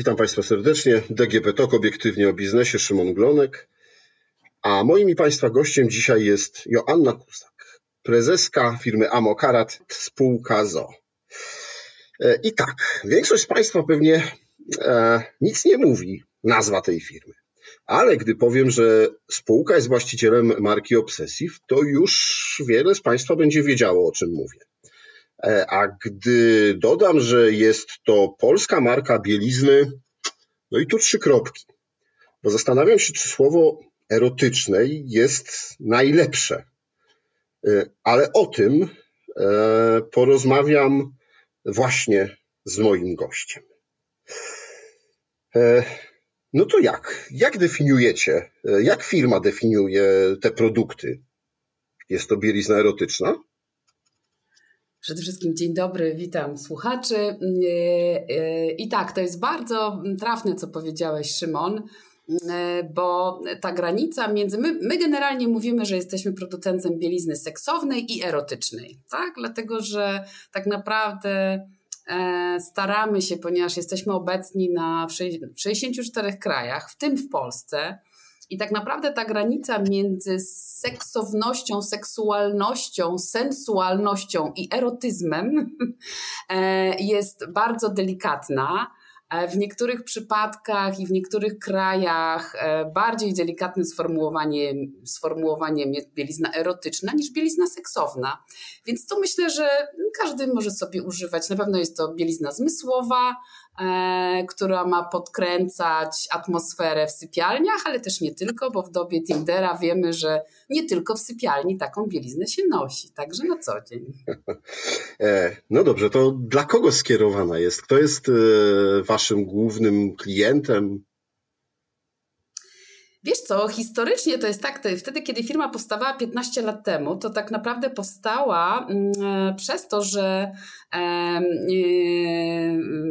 Witam Państwa serdecznie. DGP TOK, obiektywnie o biznesie, Szymon Glonek. A moim i Państwa gościem dzisiaj jest Joanna Kusak, prezeska firmy Amokarat, spółka ZO. E, I tak, większość z Państwa pewnie e, nic nie mówi nazwa tej firmy. Ale gdy powiem, że spółka jest właścicielem marki Obsessive, to już wiele z Państwa będzie wiedziało, o czym mówię. E, a gdy dodam, że jest to polska marka bielizny, no i tu trzy kropki. Bo zastanawiam się, czy słowo erotycznej jest najlepsze. E, ale o tym e, porozmawiam właśnie z moim gościem. No to jak? Jak definiujecie, jak firma definiuje te produkty? Jest to bielizna erotyczna? Przede wszystkim dzień dobry, witam słuchaczy. E, e, I tak, to jest bardzo trafne, co powiedziałeś, Szymon, e, bo ta granica między. My, my generalnie mówimy, że jesteśmy producentem bielizny seksownej i erotycznej, tak? Dlatego, że tak naprawdę staramy się, ponieważ jesteśmy obecni na, w 64 krajach, w tym w Polsce, i tak naprawdę ta granica między seksownością, seksualnością, sensualnością i erotyzmem e, jest bardzo delikatna. E, w niektórych przypadkach i w niektórych krajach e, bardziej delikatnym sformułowaniem, sformułowaniem jest bielizna erotyczna niż bielizna seksowna. Więc to myślę, że każdy może sobie używać. Na pewno jest to bielizna zmysłowa, która ma podkręcać atmosferę w sypialniach, ale też nie tylko, bo w dobie Tindera wiemy, że nie tylko w sypialni taką bieliznę się nosi, także na co dzień. E, no dobrze, to dla kogo skierowana jest? Kto jest e, waszym głównym klientem? Wiesz co, historycznie to jest tak, to wtedy kiedy firma powstawała 15 lat temu, to tak naprawdę powstała mm, e, przez to, że e,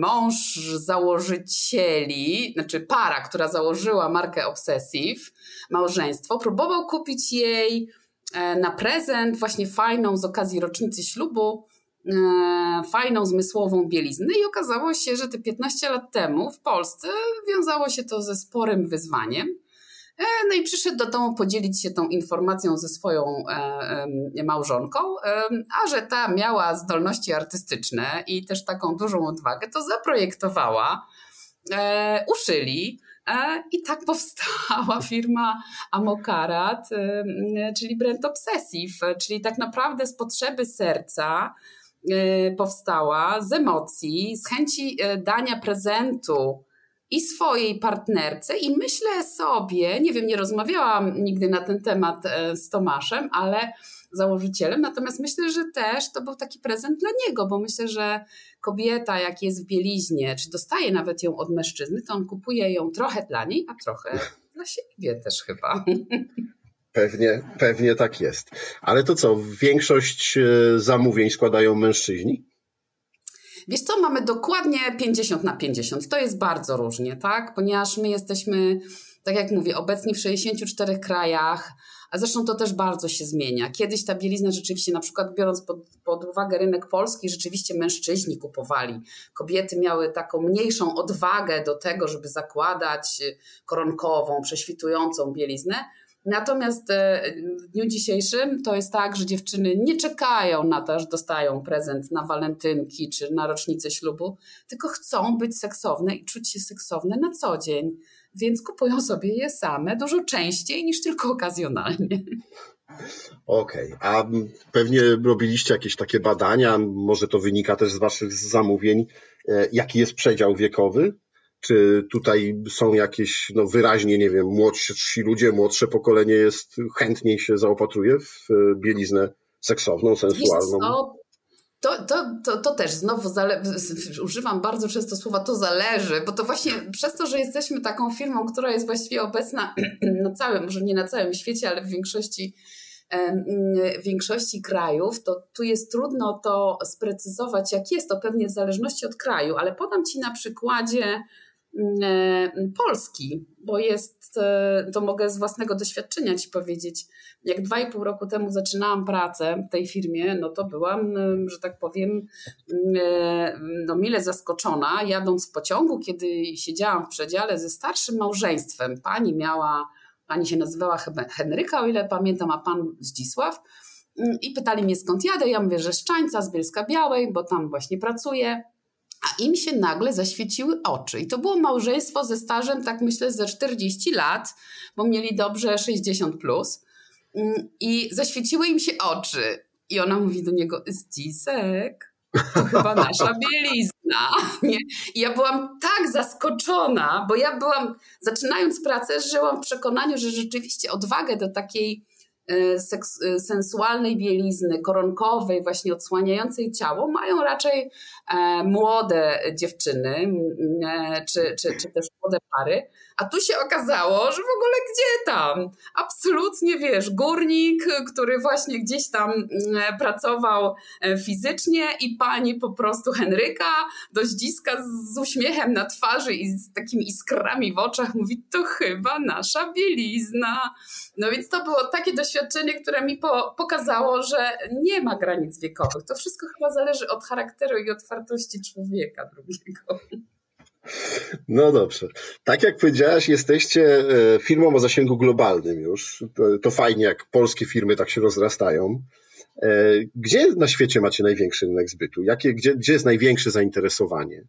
mąż założycieli, znaczy para, która założyła markę Obsessive, małżeństwo, próbował kupić jej e, na prezent właśnie fajną z okazji rocznicy ślubu fajną, zmysłową bieliznę i okazało się, że te 15 lat temu w Polsce wiązało się to ze sporym wyzwaniem, E, no i przyszedł do domu podzielić się tą informacją ze swoją e, małżonką, a że ta miała zdolności artystyczne i też taką dużą odwagę, to zaprojektowała, e, uszyli. I tak powstała firma Amokarat, czyli brand Obsessive, czyli tak naprawdę z potrzeby serca powstała, z emocji, z chęci dania prezentu i swojej partnerce i myślę sobie, nie wiem, nie rozmawiałam nigdy na ten temat e, z Tomaszem, ale założycielem, natomiast myślę, że też to był taki prezent dla niego, bo myślę, że kobieta jak jest w bieliźnie, czy dostaje nawet ją od mężczyzny, to on kupuje ją trochę dla niej, a trochę dla siebie też chyba. Pewnie, pewnie tak jest. Ale to co, większość e, zamówień składają mężczyźni? Wiesz co, mamy dokładnie 50 na 50. To jest bardzo różnie, tak? Ponieważ my jesteśmy, tak jak mówię, obecni w 64 krajach, a zresztą to też bardzo się zmienia. Kiedyś ta bielizna rzeczywiście, na przykład biorąc pod, pod uwagę rynek polski, rzeczywiście mężczyźni kupowali. Kobiety miały taką mniejszą odwagę do tego, żeby zakładać koronkową, prześwitującą bieliznę. Natomiast e, w dniu dzisiejszym to jest tak, że dziewczyny nie czekają na to, że dostają prezent na walentynki czy na rocznicę ślubu, tylko chcą być seksowne i czuć się seksowne na co dzień. Więc kupują sobie je same dużo częściej niż tylko okazjonalnie. Okej, okay. a pewnie robiliście jakieś takie badania, może to wynika też z Waszych zamówień, e, jaki jest przedział wiekowy czy tutaj są jakieś no, wyraźnie, nie wiem, młodsi ludzie, młodsze pokolenie jest chętniej się zaopatruje w e, bieliznę seksowną, sensualną? To, to, to, to też znowu zale- używam bardzo często słowa to zależy, bo to właśnie przez to, że jesteśmy taką firmą, która jest właściwie obecna na całym, może nie na całym świecie, ale w większości, w większości krajów, to tu jest trudno to sprecyzować, jak jest to pewnie w zależności od kraju, ale podam Ci na przykładzie Polski, bo jest, to mogę z własnego doświadczenia Ci powiedzieć, jak dwa i pół roku temu zaczynałam pracę w tej firmie, no to byłam, że tak powiem, no mile zaskoczona, jadąc w pociągu, kiedy siedziałam w przedziale ze starszym małżeństwem. Pani miała, pani się nazywała Henryka, o ile pamiętam, a pan Zdzisław. I pytali mnie skąd jadę. Ja mówię, że Szczańca, z Bielska Białej, bo tam właśnie pracuję. A im się nagle zaświeciły oczy. I to było małżeństwo ze stażem, tak myślę, ze 40 lat, bo mieli dobrze 60 plus. Mm, I zaświeciły im się oczy. I ona mówi do niego, Zdzisek, to chyba nasza bielizna. Nie? I ja byłam tak zaskoczona, bo ja byłam, zaczynając pracę, żyłam w przekonaniu, że rzeczywiście odwagę do takiej seks, e, sensualnej bielizny, koronkowej, właśnie odsłaniającej ciało, mają raczej e, młode dziewczyny czy, czy, czy też młode pary. A tu się okazało, że w ogóle gdzie tam? Absolutnie wiesz, górnik, który właśnie gdzieś tam pracował fizycznie i pani po prostu Henryka dość dziska z uśmiechem na twarzy i z takimi iskrami w oczach mówi, to chyba nasza bielizna. No więc to było takie doświadczenie, które mi po, pokazało, że nie ma granic wiekowych. To wszystko chyba zależy od charakteru i otwartości człowieka drugiego. No dobrze. Tak jak powiedziałaś, jesteście e, firmą o zasięgu globalnym już. To, to fajnie, jak polskie firmy tak się rozrastają. E, gdzie na świecie macie największy rynek zbytu? Jakie, gdzie, gdzie jest największe zainteresowanie?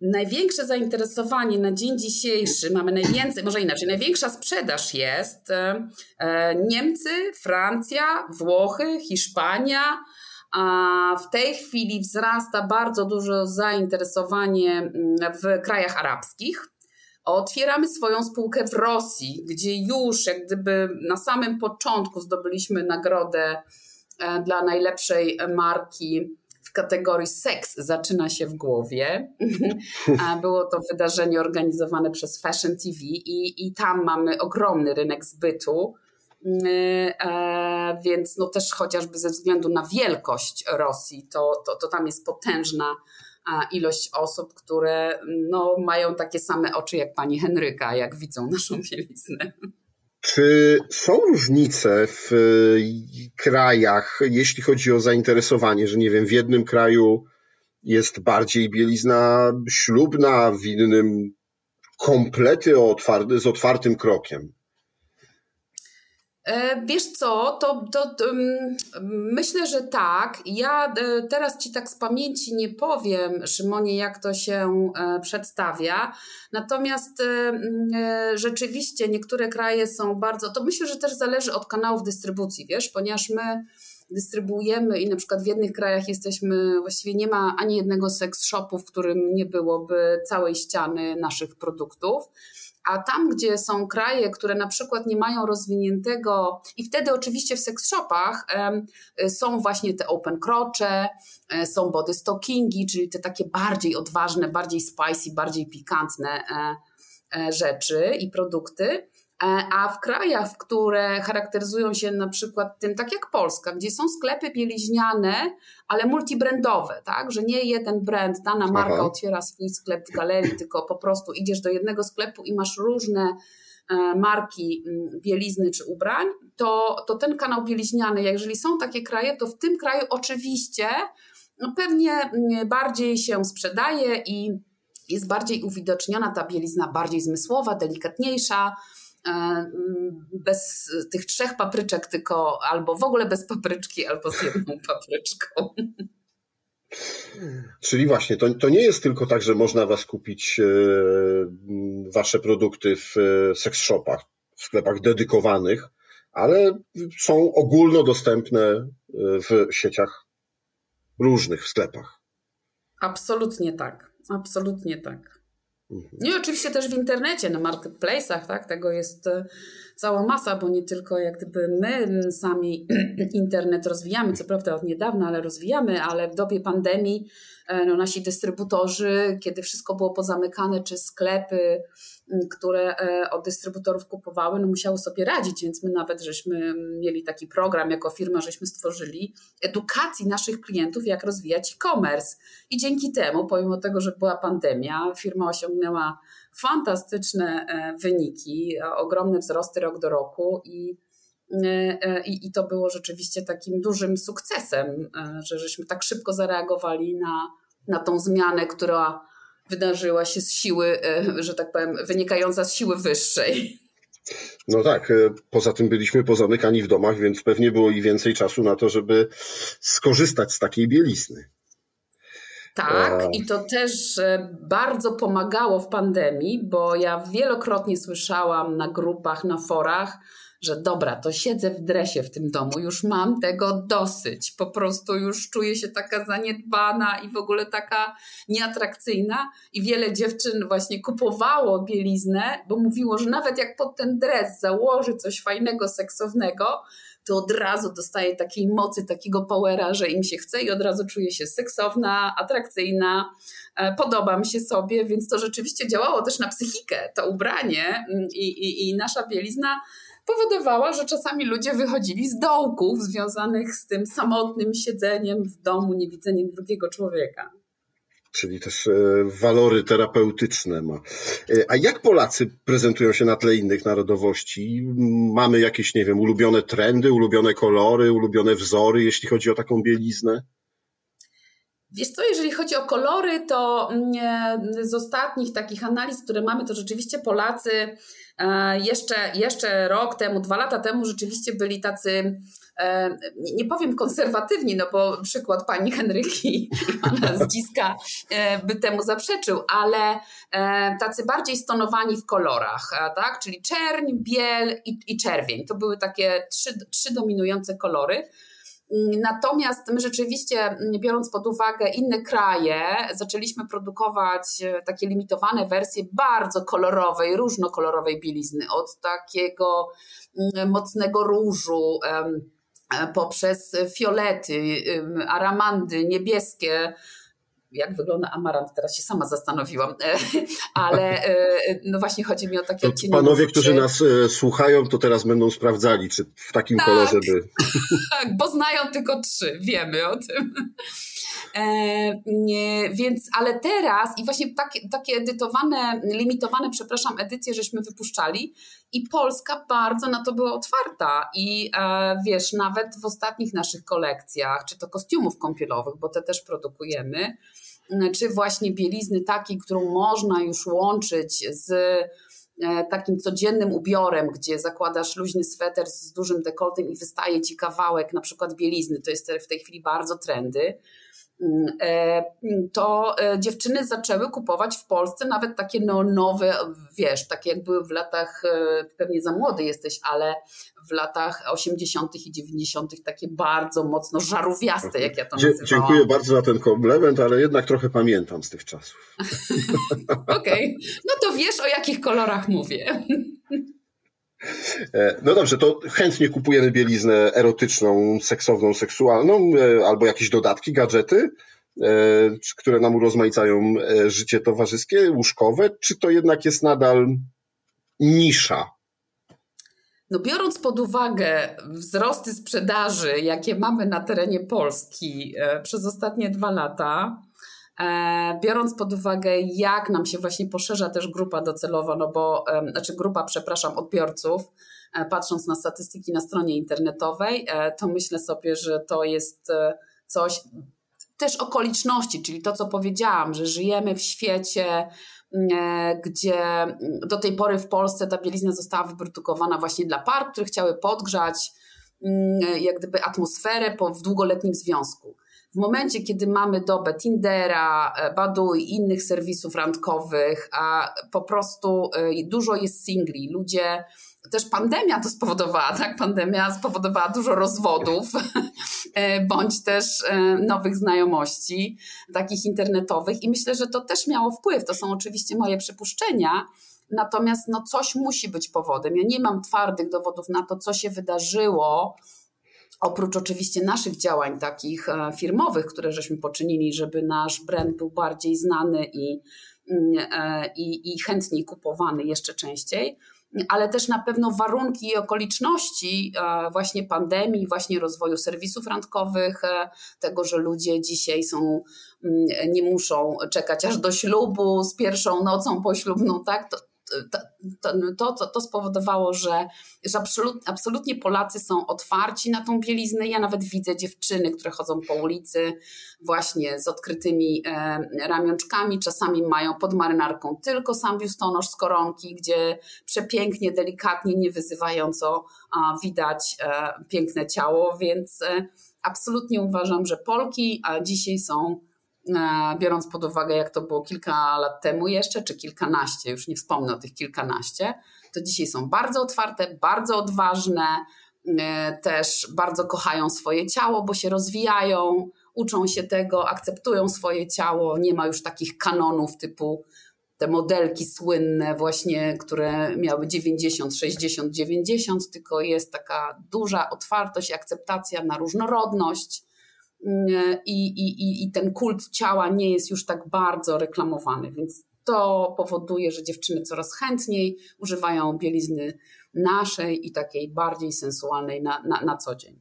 Największe zainteresowanie na dzień dzisiejszy, mamy najwięcej, może inaczej, największa sprzedaż jest e, Niemcy, Francja, Włochy, Hiszpania. A w tej chwili wzrasta bardzo dużo zainteresowanie mm, w krajach arabskich. Otwieramy swoją spółkę w Rosji, gdzie już jak gdyby na samym początku zdobyliśmy nagrodę e, dla najlepszej marki w kategorii seks zaczyna się w głowie. Było to wydarzenie organizowane przez Fashion TV i, i tam mamy ogromny rynek zbytu. E, więc no też chociażby ze względu na wielkość Rosji, to, to, to tam jest potężna ilość osób, które no, mają takie same oczy jak pani Henryka, jak widzą naszą bieliznę. Czy są różnice w y, krajach, jeśli chodzi o zainteresowanie, że nie wiem, w jednym kraju jest bardziej bielizna ślubna, w innym komplety z otwartym krokiem? E, wiesz co, to, to, to, myślę, że tak. Ja e, teraz Ci tak z pamięci nie powiem, Szymonie, jak to się e, przedstawia. Natomiast rzeczywiście niektóre kraje są bardzo. To myślę, że też zależy od kanałów dystrybucji, wiesz, ponieważ my dystrybuujemy i na przykład w jednych krajach jesteśmy, właściwie nie ma ani jednego seks shopu, w którym nie byłoby całej ściany naszych produktów. A tam, gdzie są kraje, które na przykład nie mają rozwiniętego, i wtedy oczywiście w sex shopach e, są właśnie te open crocze, e, są body stockingi, czyli te takie bardziej odważne, bardziej spicy, bardziej pikantne e, rzeczy i produkty. E, a w krajach, które charakteryzują się na przykład tym, tak jak Polska, gdzie są sklepy bieliźniane, ale multibrandowe, tak? że nie jeden brand, dana marka Aha. otwiera swój sklep w galerii, tylko po prostu idziesz do jednego sklepu i masz różne e, marki bielizny czy ubrań, to, to ten kanał bieliźniany, jeżeli są takie kraje, to w tym kraju oczywiście no pewnie bardziej się sprzedaje i jest bardziej uwidoczniona ta bielizna, bardziej zmysłowa, delikatniejsza, bez tych trzech papryczek, tylko albo w ogóle bez papryczki, albo z jedną papryczką. Czyli właśnie, to, to nie jest tylko tak, że można was kupić, e, wasze produkty w e, seks shopach, w sklepach dedykowanych, ale są ogólnodostępne w sieciach różnych, w sklepach. Absolutnie tak. Absolutnie tak. No i oczywiście też w internecie, na marketplace'ach, tak? Tego jest e, cała masa, bo nie tylko jak gdyby my sami internet rozwijamy, co prawda od niedawna, ale rozwijamy, ale w dobie pandemii e, no, nasi dystrybutorzy, kiedy wszystko było pozamykane, czy sklepy, które e, od dystrybutorów kupowały, no musiały sobie radzić, więc my nawet żeśmy mieli taki program jako firma, żeśmy stworzyli edukacji naszych klientów, jak rozwijać e-commerce. I dzięki temu, pomimo tego, że była pandemia, firma osiągnęła fantastyczne e, wyniki, ogromne wzrosty rok do roku i e, i, I to było rzeczywiście takim dużym sukcesem, że żeśmy tak szybko zareagowali na, na tą zmianę, która wydarzyła się z siły, e, że tak powiem, wynikająca z siły wyższej. No tak, e, poza tym byliśmy pozamykani w domach, więc pewnie było i więcej czasu na to, żeby skorzystać z takiej bielizny. Tak, i to też e, bardzo pomagało w pandemii, bo ja wielokrotnie słyszałam na grupach, na forach, że dobra, to siedzę w dresie w tym domu, już mam tego dosyć, po prostu już czuję się taka zaniedbana i w ogóle taka nieatrakcyjna. I wiele dziewczyn właśnie kupowało bieliznę, bo mówiło, że nawet jak pod ten dres założy coś fajnego, seksownego, to od razu dostaje takiej mocy, takiego powera, że im się chce i od razu czuje się seksowna, atrakcyjna, e, podobam się sobie, więc to rzeczywiście działało też na psychikę, to ubranie mm, i, i, i nasza bielizna powodowała, że czasami ludzie wychodzili z dołków związanych z tym samotnym siedzeniem w domu, niewidzeniem drugiego człowieka. Czyli też e, walory terapeutyczne ma. E, a jak Polacy prezentują się na tle innych narodowości? Mamy jakieś, nie wiem, ulubione trendy, ulubione kolory, ulubione wzory, jeśli chodzi o taką bieliznę? Wiesz co, jeżeli chodzi o kolory, to mm, z ostatnich takich analiz, które mamy, to rzeczywiście Polacy e, jeszcze, jeszcze rok temu, dwa lata temu rzeczywiście byli tacy, e, nie powiem konserwatywni, no bo przykład pani Henryki pana Zdziska e, by temu zaprzeczył, ale tacy bardziej stonowani w kolorach, tak? czyli czerń, biel i, i czerwień. To były takie trzy, trzy dominujące kolory. Natomiast my rzeczywiście, biorąc pod uwagę inne kraje, zaczęliśmy produkować e, takie limitowane wersje bardzo kolorowej, różnokolorowej bielizny. Od takiego mm, mocnego różu e, poprzez fiolety, aramandy, niebieskie, jak wygląda amarant, teraz się sama zastanowiłam, e, ale e, no właśnie chodzi mi o takie odcienie. Panowie, którzy nas e, słuchają, to teraz będą sprawdzali, czy w takim tak, kolorze by... Tak, bo znają tylko trzy, wiemy o tym. E, więc, ale teraz i właśnie takie, takie edytowane, limitowane, przepraszam, edycje żeśmy wypuszczali i Polska bardzo na to była otwarta. I e, wiesz, nawet w ostatnich naszych kolekcjach, czy to kostiumów kąpielowych, bo te też produkujemy, czy właśnie bielizny takiej, którą można już łączyć z e, takim codziennym ubiorem, gdzie zakładasz luźny sweter z dużym dekoltem i wystaje ci kawałek na przykład bielizny, to jest w tej chwili bardzo trendy to e, dziewczyny zaczęły kupować w Polsce nawet takie neonowe, wiesz, takie jak były w latach, e, pewnie za młody jesteś, ale w latach 80. i 90. takie bardzo mocno żarówiaste, jak ja to nazywałam. Dziękuję bardzo za ten komplement, ale jednak trochę pamiętam z tych czasów. Okej, okay. no to wiesz o jakich kolorach mówię. E, no dobrze, to chętnie kupujemy bieliznę erotyczną, seksowną, seksualną, e, albo jakieś dodatki, gadżety, e, które nam urozmaicają życie towarzyskie, łóżkowe, czy to jednak jest nadal nisza? No biorąc pod uwagę wzrosty sprzedaży, jakie mamy na terenie Polski przez ostatnie dwa lata, biorąc pod uwagę, jak nam się właśnie poszerza też grupa docelowa, no bo, znaczy grupa, przepraszam, odbiorców, e, patrząc na statystyki na stronie internetowej, e, to myślę sobie, że to jest coś, też okoliczności, czyli to, co powiedziałam, że żyjemy w świecie, gdzie do tej pory w Polsce ta bielizna została wyprodukowana właśnie dla par, które chciały podgrzać jak gdyby atmosferę po, w długoletnim związku. W momencie, kiedy mamy dobę Tindera, e, Badu i innych serwisów randkowych, a po prostu e, dużo jest singli, ludzie też pandemia to spowodowała, tak? Pandemia spowodowała dużo rozwodów, e, bądź też nowych znajomości, takich internetowych, i myślę, że to też miało wpływ. To są oczywiście moje przypuszczenia. natomiast no, coś musi być powodem. Ja nie mam twardych dowodów na to, co się wydarzyło oprócz oczywiście naszych działań takich e, firmowych, które żeśmy poczynili, żeby nasz brand był bardziej znany i, mm, e, i, i chętniej kupowany jeszcze częściej, ale też na pewno warunki i okoliczności e, właśnie pandemii, właśnie rozwoju serwisów randkowych, tego, że ludzie dzisiaj są, mm, nie muszą czekać aż do ślubu z pierwszą nocą poślubną, tak? To, to, to, to spowodowało, że, że absolut, absolutnie Polacy są otwarci na tą bieliznę. Ja nawet widzę dziewczyny, które chodzą po ulicy właśnie z odkrytymi e, ramionczkami, czasami mają pod marynarką tylko sam biustonosz z koronki, gdzie przepięknie, delikatnie, niewyzywająco a, widać e, piękne ciało, więc e, absolutnie uważam, że Polki a dzisiaj są biorąc pod uwagę, jak to było kilka lat temu jeszcze, czy kilkanaście, już nie wspomnę o tych kilkanaście, to dzisiaj są bardzo otwarte, bardzo odważne, e, też bardzo kochają swoje ciało, bo się rozwijają, uczą się tego, akceptują swoje ciało. Nie ma już takich kanonów typu te modelki słynne, właśnie, które miały 90, 60, 90, tylko jest taka duża otwartość, akceptacja na różnorodność i, i, i ten kult ciała nie jest już tak bardzo reklamowany, więc to powoduje, że dziewczyny coraz chętniej używają bielizny naszej i takiej bardziej sensualnej na, na, na co dzień.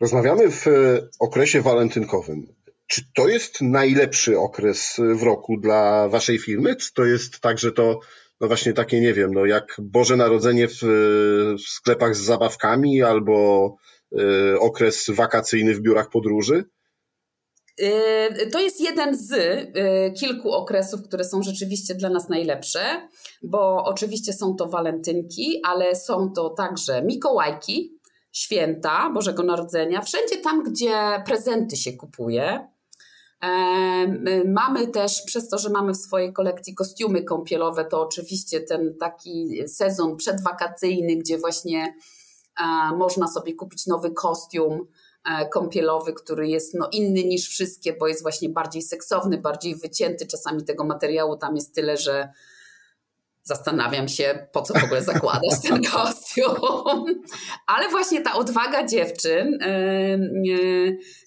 Rozmawiamy w e, okresie walentynkowym. Czy to jest najlepszy okres w roku dla waszej firmy? Czy to jest tak, że to no właśnie takie, nie wiem, no jak Boże Narodzenie w, w sklepach z zabawkami albo okres wakacyjny w biurach podróży? Y, to jest jeden z y, kilku okresów, które są rzeczywiście dla nas najlepsze, bo oczywiście są to walentynki, ale są to także Mikołajki, święta Bożego Narodzenia, wszędzie tam, gdzie prezenty się kupuje. Mamy też, przez to, że mamy w swojej kolekcji kostiumy kąpielowe, to oczywiście ten taki sezon przedwakacyjny, gdzie właśnie można sobie kupić nowy kostium e, kąpielowy, który jest no, inny niż wszystkie, bo jest właśnie bardziej seksowny, bardziej wycięty. Czasami tego materiału tam jest tyle, że zastanawiam się, po co w ogóle zakładać ten kostium. Ale właśnie ta odwaga dziewczyn e,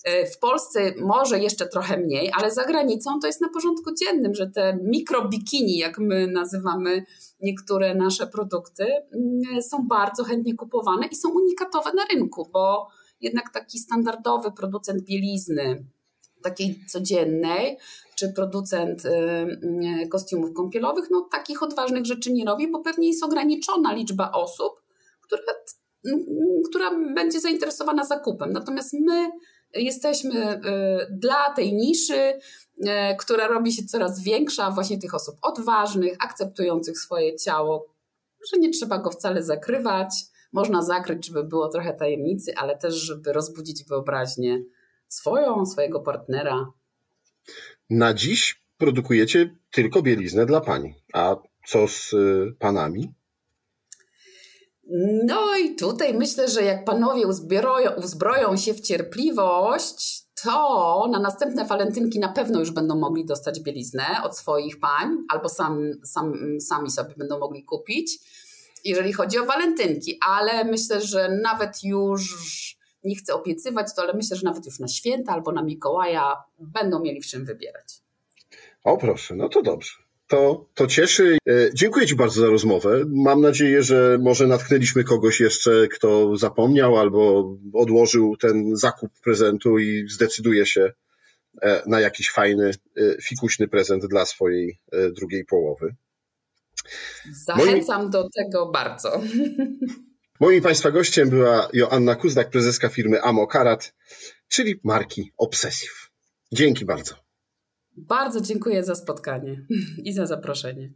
e, w Polsce może jeszcze trochę mniej, ale za granicą to jest na porządku dziennym, że te mikrobikini, jak my nazywamy niektóre nasze produkty, są bardzo chętnie kupowane i są unikatowe na rynku, bo jednak taki standardowy producent bielizny, takiej codziennej, czy producent y, y, kostiumów kąpielowych, no takich odważnych rzeczy nie robi, bo pewnie jest ograniczona liczba osób, która, mm, która będzie zainteresowana zakupem. Natomiast my jesteśmy y, dla tej niszy, która robi się coraz większa, właśnie tych osób odważnych, akceptujących swoje ciało, że nie trzeba go wcale zakrywać. Można zakryć, żeby było trochę tajemnicy, ale też, żeby rozbudzić wyobraźnię swoją, swojego partnera. Na dziś produkujecie tylko bieliznę dla pani. A co z y, panami? No i tutaj myślę, że jak panowie uzbroją, uzbroją się w cierpliwość, to na następne walentynki na pewno już będą mogli dostać bieliznę od swoich pań, albo sam, sam, sami sobie będą mogli kupić, jeżeli chodzi o walentynki. Ale myślę, że nawet już nie chcę obiecywać to, ale myślę, że nawet już na święta albo na Mikołaja będą mieli w czym wybierać. O proszę, no to dobrze. To, to cieszy. E, dziękuję Ci bardzo za rozmowę. Mam nadzieję, że może natknęliśmy kogoś jeszcze, kto zapomniał albo odłożył ten zakup prezentu i zdecyduje się e, na jakiś fajny, e, fikuśny prezent dla swojej drugiej połowy. Zachęcam do tego bardzo. Moim Państwa gościem była Joanna Kuzdak, prezeska firmy Amo Karat, czyli marki Obsessive. Dzięki bardzo. Bardzo dziękuję za spotkanie i za zaproszenie.